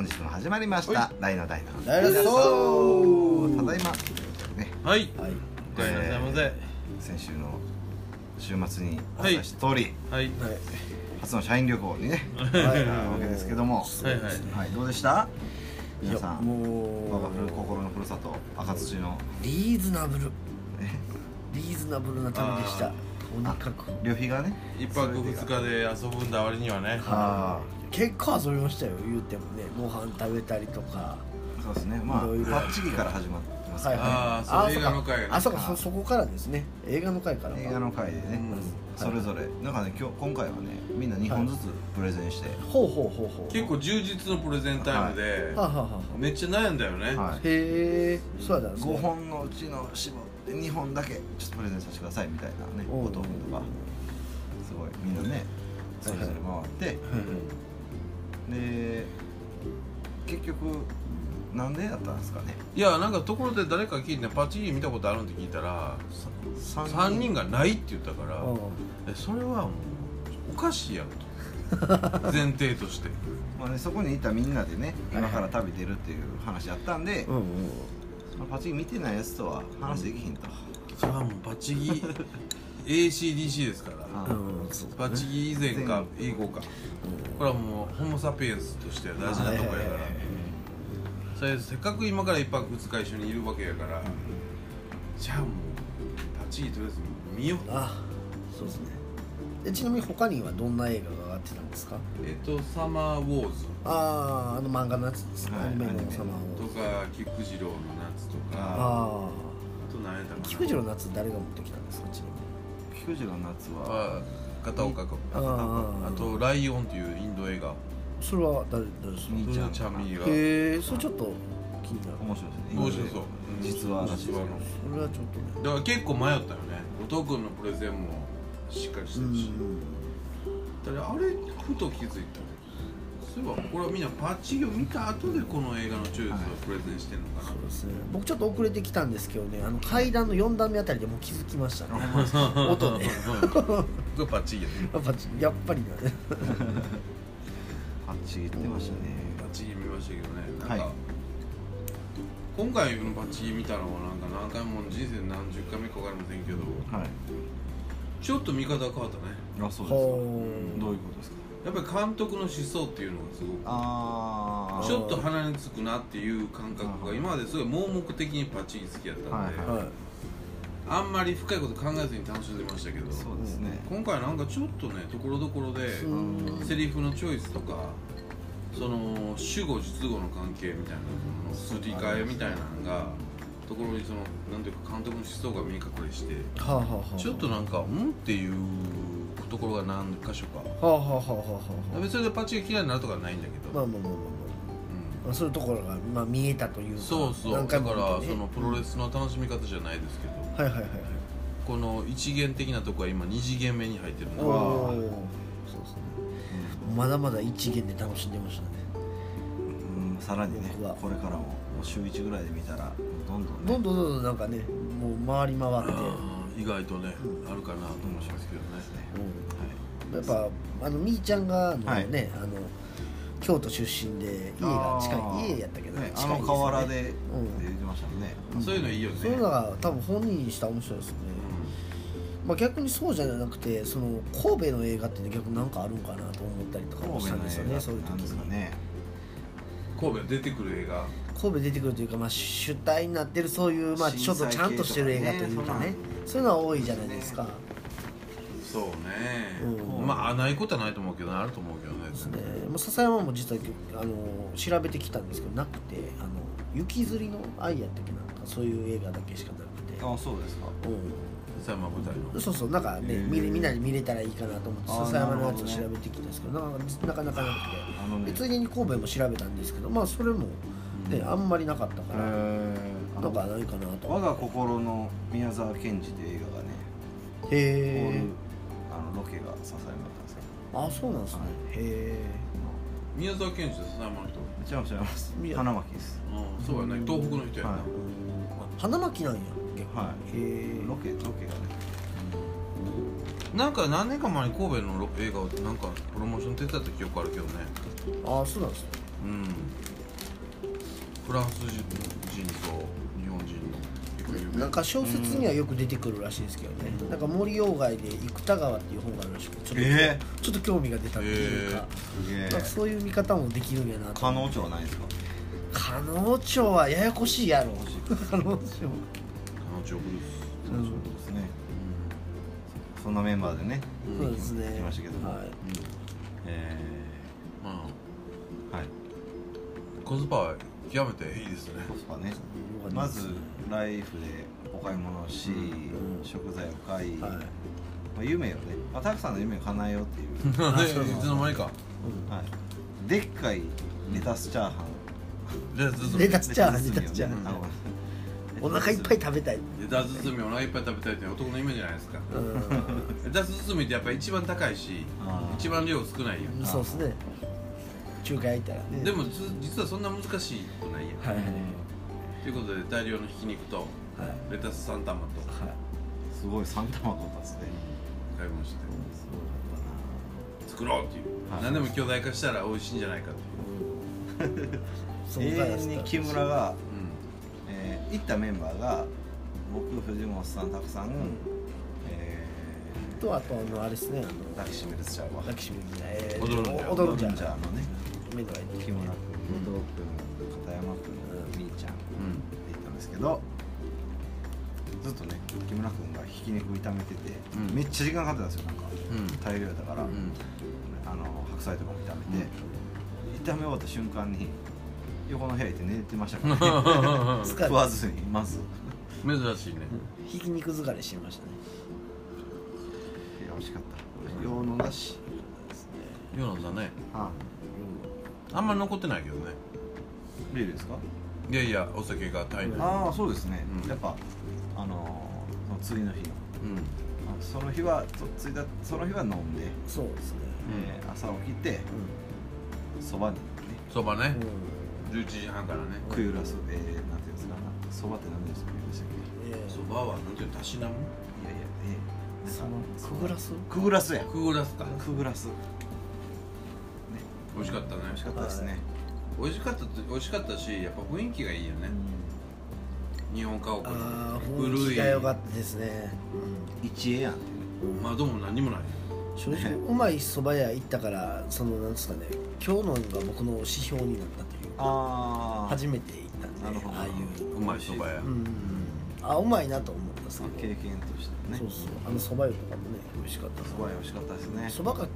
本日も始まりましはた大の大の。大のただいま。とい。うことでねはいはい。先週の週末にお伝えした通り、はい。はい初の社員旅行にね。はい。行ったわけですけども。はい。はい。はい。どうでした？皆さん。も我がふるう心のふるさと赤土の。リーズナブル。え？リーズナブルな旅でした。あとにかく旅費がね。一泊二日で遊ぶんだ割にはね。あ。結構遊びましたよ言うてもね。ご飯食べたりとか。あそうですね。まあパッチギから始まってますから、はいはい。あーそう映画の回がね。あそうかそそこからですね。映画の回から。映画の回でね、うん。それぞれ。なんかね今日今回はねみんな2本ずつプレゼンして、ほうほうほうほう。結構充実のプレゼンタイムでめっちゃ悩んだよね。へえそうやったんですね。5本のうちの絞って2本だけちょっとプレゼンさせてくださいみたいなねおう。こととかすごいみんなねそれぞれ回ってで結局なんでやったんですかね？いやなんかところで誰か聞いてパチリ見たことあるんって聞いたら3 3人。がないって言ったからうん。えそれはもうおかしいやろと。前提として。まあね、そこにいたみんなでね今から旅出るっていう話あったんで、うんうんまあパチン見てないやつとは話できひんと、それはもうパチギ ACDC ですから。あうんそうパチギ以前か英語か。これはもうホモ・サピエンスとしては大事なとこやから。それせっかく今から一泊二日一緒にいるわけやからじゃあもうパチギとりあえず見よう。あそうですね。でちなみに他にはどんな映画が上がってたんですか？えっと「サマーウォーズ。あああの漫画のやつです。ね、はい。アニメのアニメ様とをか菊次郎の夏とか。ああと何やったかな。あ菊次郎の夏誰が持ってきたんですかちなみに菊次郎の夏はは片岡君あと「ライオン」っていうインド映画。それは誰誰ですか？兄ちゃんちゃんみが。へえそれちょっと気になる。面白いですね。面白そう。実話らしいです実話の。それはちょっとね。だから結構迷ったよね。後藤君のプレゼンもしっかりしてうんるし、だあれふと気づいたそういえばこれはみんなパッチギを見た後でこの映画のチョイスをプレゼンしてんのかな、そうですね。僕ちょっと遅れてきたんですけどね。あの階段の4段目あたりでもう気づきましたね。音で。パッチギやね。やっぱやっぱりだねパッチ言ってましたね。パッチギ見ましたけどね。なんか、はい。今回のパッチギ見たのはなんか何回も人生何十回目か分かりませんけどはい。ちょっと見方が変わったね。あそうですか。どういうことですか？やっぱり監督の思想っていうのがすごく。ちょっと鼻につくなっていう感覚が今まですごい盲目的にパッチギ好きやったんで、はいはい。あんまり深いこと考えずに楽しんでましたけどそうですね。今回なんかちょっとねところどころでうん。セリフのチョイスとかその主語実語の関係みたいなもののすり替えみたいなのがところにそのなんていうか監督の思想が見え隠れしてはあはあはあ。ちょっとなんかうんっていうところが何箇所か。はあはあはあはあは別にそれでパッチが嫌いになるとかはないんだけど、あまあまあまあまあ。まあまあそういうところが、まあ、見えたというか。そうそう。何だからそのプロレスの楽しみ方じゃないですけど。はいはいはいはい。この一元的なとこは今二次元目に入ってるおのおそうですねまだまだ一元で楽しんでましたね。うんさらにね僕は。これからももう週1ぐらいで見たらどんどんね。どんどんどんどんなんかねもう回り回って、意外とね、うんあるかなと思いますけどね。うん、やっぱあのみーちゃんがあのはい。ね、あの京都出身で家が近い家やったけど、ねあの河原でってうん。言ってましたもんね。そういうのいいよね。そういうのが多分本人にしたら面白いですよね、まあ、逆にそうじゃなくてその神戸の映画って逆になんかあるんかなと思ったりとかもしたんですよねそういう時に。ね。神戸出てくる映画。神戸出てくるというか、まあ、主体になってるそういう、まあ、ちょっとちゃんとしてる映画というかねそういうのは多いじゃないですか、そうね、うん。まあないことはないと思うけどね。あると思うけどね。ですね、まあ、笹山も実はあの調べてきたんですけどなくて「あの雪吊りの愛」やったっけなんかそういう映画だけしかなくて、あそうですか。う笹山舞台の。ん、そうそうなんかねみみんなで見れたらいいかなと思って笹山のやつを調べてきたんですけどなかなかなくて。でついでに神戸も調べたんですけどまあそれも、ねあんまりなかったから、えー。なんかないかなと。我が心の宮沢賢治っていう映画がねこういへうあのロケが笹山だったんですけえあそうなんですね、へ宮沢賢治と笹山の人ど違います違います。花巻です。うんそうやね。東北の人やな、はい。え花巻なんや結構、はへえロケロケがね。なんか何年か前に神戸の映画をなんかプロモーション手伝った記憶あるけどね。あそうなんですね。うんフランス人と日本人のなんか小説にはよく出てくるらしいですけどね、なんか森鴎外で「生田川」っていう本があるらしくてちょっと,、えちょっと興味が出たっていうか、えなんかそういう見方もできるんやなと。可能町はないですか？加納町はややこしいやろ。加納町彼女ブルース可能町ですね。そんなメンバーでねそうですね。来ましたけども。はい。えまあ。ーはい。コスパは極めていいですね。コスパね。うん。まずライフでお買い物をし、ん。食材を買い、はい。まあ、夢をね、まあ、たくさんの夢を叶えようっていう、でそうそういつの間にか。はい、でっかいレタスチャーハン、レタスチャーハンレタスチャーハン。お腹いっぱい食べたい、レタス包みお腹いっぱい食べたいって男の夢じゃないですか。うレタス包みってやっぱり一番高いし一番量少ないやん。ん、そうですね中華焼いたらね。でもつ実はそんな難しくないやん、はいはい。ということで大量のひき肉とはい。レタス3玉と。はい。すごい3玉取ったっすね。買いましてすごか作ろうっていう、はい。何でも巨大化したら美味しいんじゃないかっていう、永遠に木村が、えー行ったメンバーが僕藤本さんたくさん、えとあとあのあれですね。あのー、抱きしめるちゃうわ抱きしめるえー踊るんじゃ踊るん。じゃ踊るんじゃのね目の間に木村君後藤君片山君みーちゃんって言ったんですけどずっとね木村君がひき肉炒めてて、うんめっちゃ時間かかってたんですよなんかうん大量だから、うんあの白菜とかも炒めて、炒め終わった瞬間に横の部屋行って寝てましたから、ね、食わずにまず珍しいねひき肉疲れしましたねいや美味しかった洋のだしヨナさんねああんまり残ってないけどね。ビールですか？いやいやお酒がタイムああそうですね、うん。やっぱあのその次の日の。うん。あその日はそついたその日は飲んで、そうですね。えー朝起きてそばにね。そばね。うん、11時半からね。食いうらすえー、なんていうんですかそばって何ですか？でしたっえー。そばはなんていうの？たしなむ？けいやいやえー、そのくぐらす？くぐらすやくぐらすか。くぐらす。ね美味しかったね。美味しかったですね、美味しかった美味しかったしやっぱ雰囲気がいいよね。日本家屋あの古い。気が良かったですね、一円やん。っうねうん窓も何もない正直うまい蕎麦屋行ったからそのなんですかね今日のが僕の指標になったというかあ初めて行ったんでなるほど。ああいう。うまい蕎麦屋。うん。うんうんあうまいなと思ったんですけど経験としてね。そうそう。あの蕎麦湯とかもね美味しかったすごい美味しかったですね。蕎麦か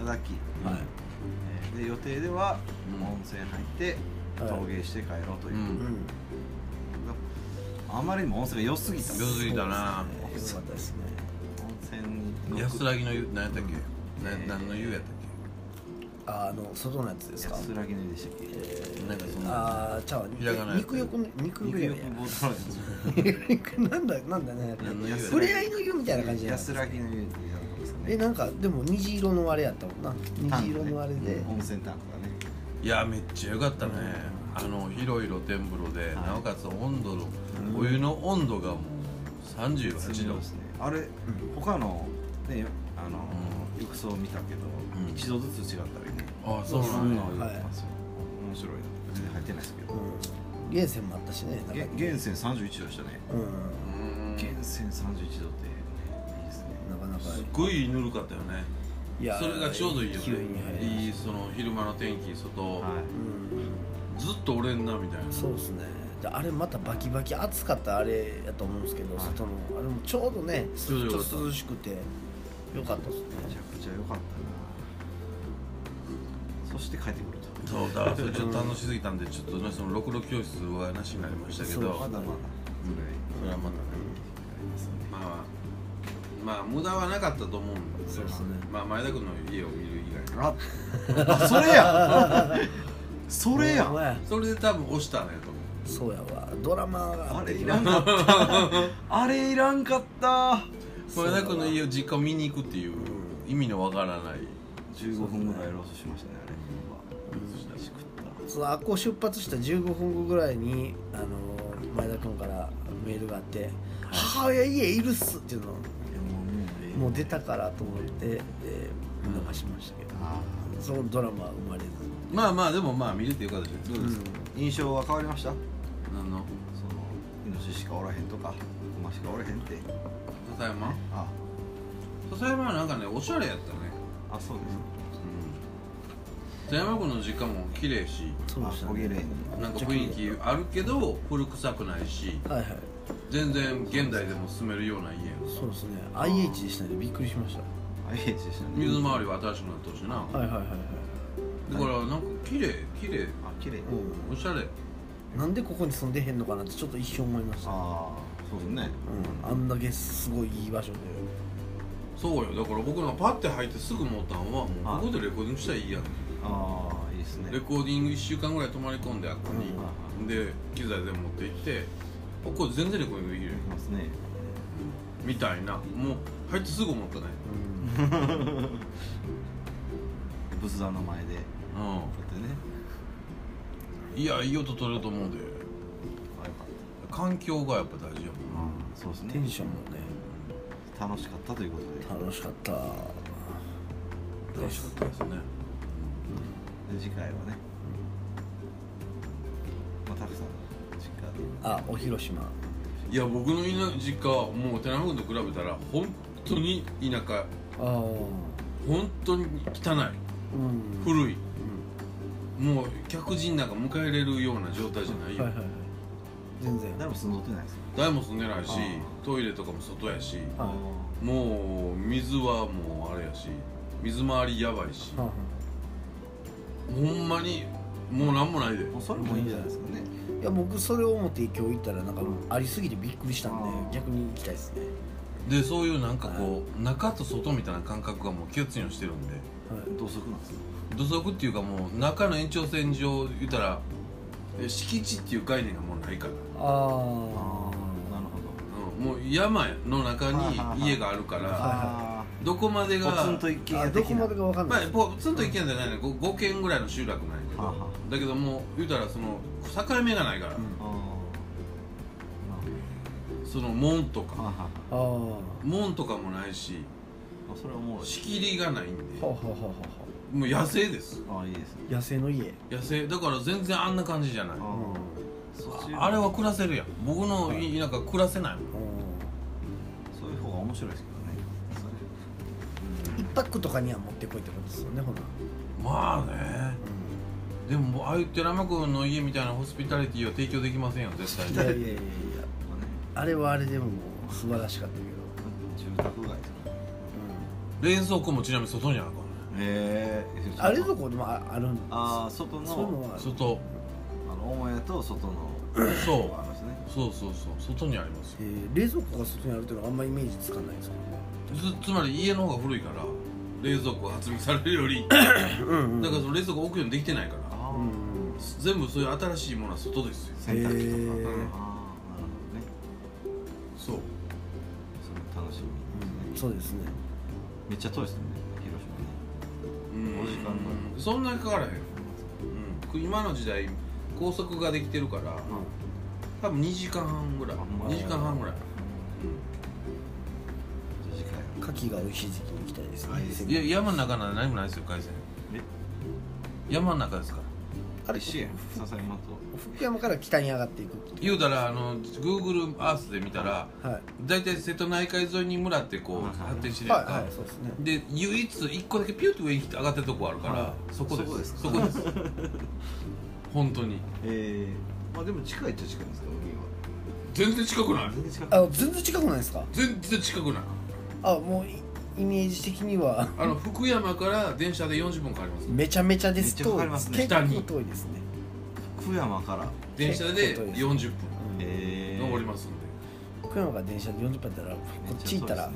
ただき、はい。えーで予定ではうん。温泉入ってはい。陶芸して帰ろうという、うん。うん。あまりにも温泉が良すぎた。良すぎたな。そうですね。良かったですね温泉に安らぎの湯何やったっけ？なえー何の湯やったっああの外のやつですか？安らぎの湯でしたっけ？えなんかそんな。ああちゃうわ。ひらがなやつ肉欲の 肉欲肉欲なんだなんだね。何の湯やったっ触れ合いの湯みたいな感じつじゃない安らぎの湯ですかねえなんかでも虹色のあれやったもんな。虹色のあれで、温泉タンクがね。いやめっちゃ良かったね。あの広い露天風呂ではい。なおかつ温度のお湯の温度がもう38度。ですね。あれ他のねあのう浴槽見たけどうん。一度ずつ違ったりね。あそうなんや。はい面白い面白い入ってないですけど。うん。源泉もあったしね源泉31度でしたね。うん。うん。源泉31度ってすっごいぬるかったよね。いやそれがちょうどいいよね。いいその昼間の天気外、はたうん。ずっとおれんなみたいな。そうですね。であれまたバキバキ暑かったあれやと思うんですけど、はい。外のあれもちょうどねちょっと涼しくてよかったですね。いめちゃくちゃ良かったな。そして帰ってくると。そうだからそれちょっと楽しすぎたんでちょっとねそのろくろ教室はなしになりましたけそうどまだまだ。それはまたねありますねまあまあ無駄はなかったと思うんでそうですね。まあ前田君の家を見る以外ああそれや。それや。ほんまや。それで多分押したんやと思う。そうやわ。ドラマがあれいらんかった。あれいらんかった。前田君の家を実家を見に行くっていう意味のわからない。15分ぐらいロスしましたねあれ。は美味しくったそうあっこ出発した15分後ぐらいにあの前田君からメールがあって「母親家いるっす」っていうのいやもう出たからと思って、えー、逃しましたけど、あそのドラマは生まれず。まあまあでもまあ見れてよかったですどうですか、ー印象は変わりました？何の？そのイノシシしかおらへんとかクマしかおらへんって。笹山？あ笹山はなんかねおしゃれやったね。あそうです。うん。笹山君の実家も綺麗しあそうでした小切れになんか雰囲気あるけど古臭くないしはいはい。全然現代でも住めるような家そうですね。IH でしたね。びっくりしました。IH でしたね。水回りは新しくなってほしいな。はいはいはいはい。だからなんか綺麗綺麗。あ綺麗。うおしゃれ。んなんでここに住んでへんのかなってちょっと一瞬思いました、ああそうですね。うん、あんだけすごいいい場所で。そうよ。だから僕なんかパッて入ってすぐ思ったのはもうここでレコーディングしたらいいやんああいいですね。レコーディング1週間ぐらい泊まり込んであっこに、で機材全部持って行ってあこれ全然レコーディングできるよいますねみたいな。もう入ってすぐ思ったね。仏壇の前で。うこうやってね。んいやいい音取れると思うで。あよかっ環境がやっぱ大事やもんな。たそうですね。テンションもね。楽しかったということで。楽しかった。楽しかったです。ね。で次回はね。まあたくさん実家で。あお広島いや僕の田実家はもう寺山君と比べたら本当に田舎。ああ本当に汚い。うん。古い。もう客人なんか迎えれるような状態じゃないよ、はいはいはい。全然。誰も住んどってないですか誰も住んでないしあトイレとかも外やしはもう水はもうあれやし水回りやばいし。ほんまにもうなんもないで。もうそれもいいんじゃないですかね。いや僕それを思って今日行ったらなんかありすぎてびっくりしたんで逆に行きたいですね。でそういうなんかこう中と外みたいな感覚がもう気を強にしてるんで。はい。土足なんですか土足っていうかもう中の延長線上言ったらえ敷地っていう概念がもうないから、ああなるほうん、もう山の中に家があるかどらあどこまでがあポツンと一軒あ家どこまでかわかんまあない、ポツンと一軒じゃないね。5, 5軒ぐらいの集落なんやけど、だけどもう言うたらその境目がないから、うん。あその門とか。門とかもないしあそれはもう仕切りがないんで。もう野生です。ああいいです野生の家。野生。だから全然あんな感じじゃない。あれは暮らせるやん。僕の田舎暮らせないもん。ん。そういう方が面白いですけどね。一泊とかには持ってこいってことですよねほな、まあねでもああいう寺山君の家みたいなホスピタリティは提供できませんよ絶対。いにやいやいやいやまあね。あれはあれでももう素晴らしかったけど、住宅街ですか冷蔵庫もちなみに外にあるかへえうん、あれどこでもああるんですああ外の。外あの母屋と外の。そう。ありますねそうそうそう。外にありますよ。えー冷蔵庫が外にあるっていうのはあんまイメージつかないですけつつまり家の方が古いから冷蔵庫が発明されるより。どねうんうん。だからその冷蔵庫置くようにできてないから全部そういう新しいものは外ですよ洗濯機とかへーああなるほどね。そうそれ楽しみですね。そうですねめっちゃ遠いですね広島ね。うん。お時間のそんなにかからへん、うん、今の時代高速ができてるから多分2時間半ぐらい。あほんま2時間半ぐらい、牡蠣が美味しい時期に行きたいですね、はいや山の中なら何もないですよ海鮮え山の中ですからあれ一緒やん笹山と福山から北に上がっていくって言うたらあの Google アースで見たらはい。大体瀬戸内海沿いに村ってこうはい。はい発展してるやんか、はいはいそうですね。で唯一1個だけピュッと上に上がってるとこあるから、はい。そこです。そこです。かそこです。本当に。ええまあでも近いっちゃ近いんですか海は。全然近くない？全然近くあ全然近くないですか？全然近くない。あもうイイメージ的には。あの福山から電車で40分かかります。めちゃめちゃですめっちゃかかりますね。結構北に遠いですね。福山から。電車で結構遠いです40分ええ登りますんで。福山から電車で40分やったらこっち行ったらね。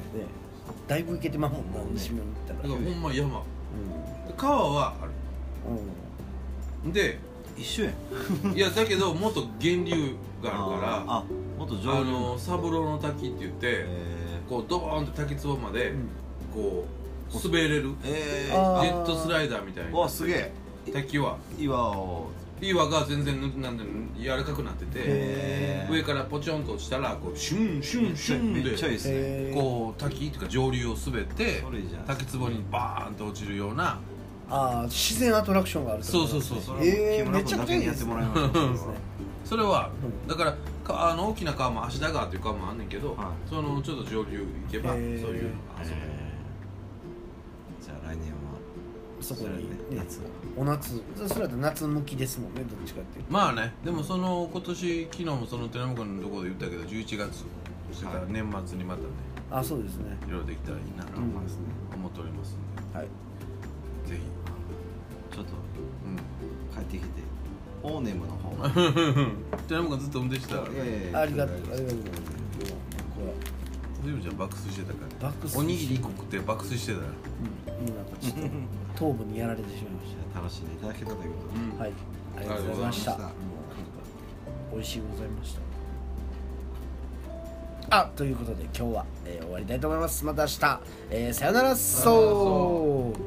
だいぶ行けてまうもんな西行っただかららほんま山。う川はあんうん。るで一緒やん。いやだけどもっと源流があるからあもっと上あ流の三郎の滝って言ってえこうドボーンと滝壺までうんこう滑れるー、えジェットスライダーみたいな。わすげえ。滝は。岩を。岩が全然ぬなんで柔らかくなっててへ上からポチョンと落ちたらこうシュンシュンシュンめっちゃいいでですね。こう滝っていうか上流を滑ってそれいいじゃん。滝壺にバーンと落ちるようなああ自然アトラクションがあるってことそうそうそう。それえー。は木村君だけにやってもらいましょうそうですね。それはうんだからかあの大きな川も芦田川っていう川もあんねんけど、はい。そのちょっと上流行けばそうへーいうの遊べるじゃあ来年は。そこに、ね夏お夏それだと夏向きですもんねどっちかっていうと。まあねでもその今年昨日もその寺山君のところで言ったけど11月それから年末にまたねあそうですね。いろいろできたらいいなとうん。思っておりますんはい。でぜちょっとひ、帰ってきてオーネムの方。寺山君ずっと運転してたからいやいやありがとうありがとうございます。こずいぶんじゃん爆睡してたからおにぎり1個食って爆睡してたら。うんなんかちょっと頭部にやられてしまいまし楽しんでいただけたということで、うんたはい。ありがとうございました。ありがとう美味しいございました。あということで今日は、えー終わりたいと思います。また明日、えーさよならそう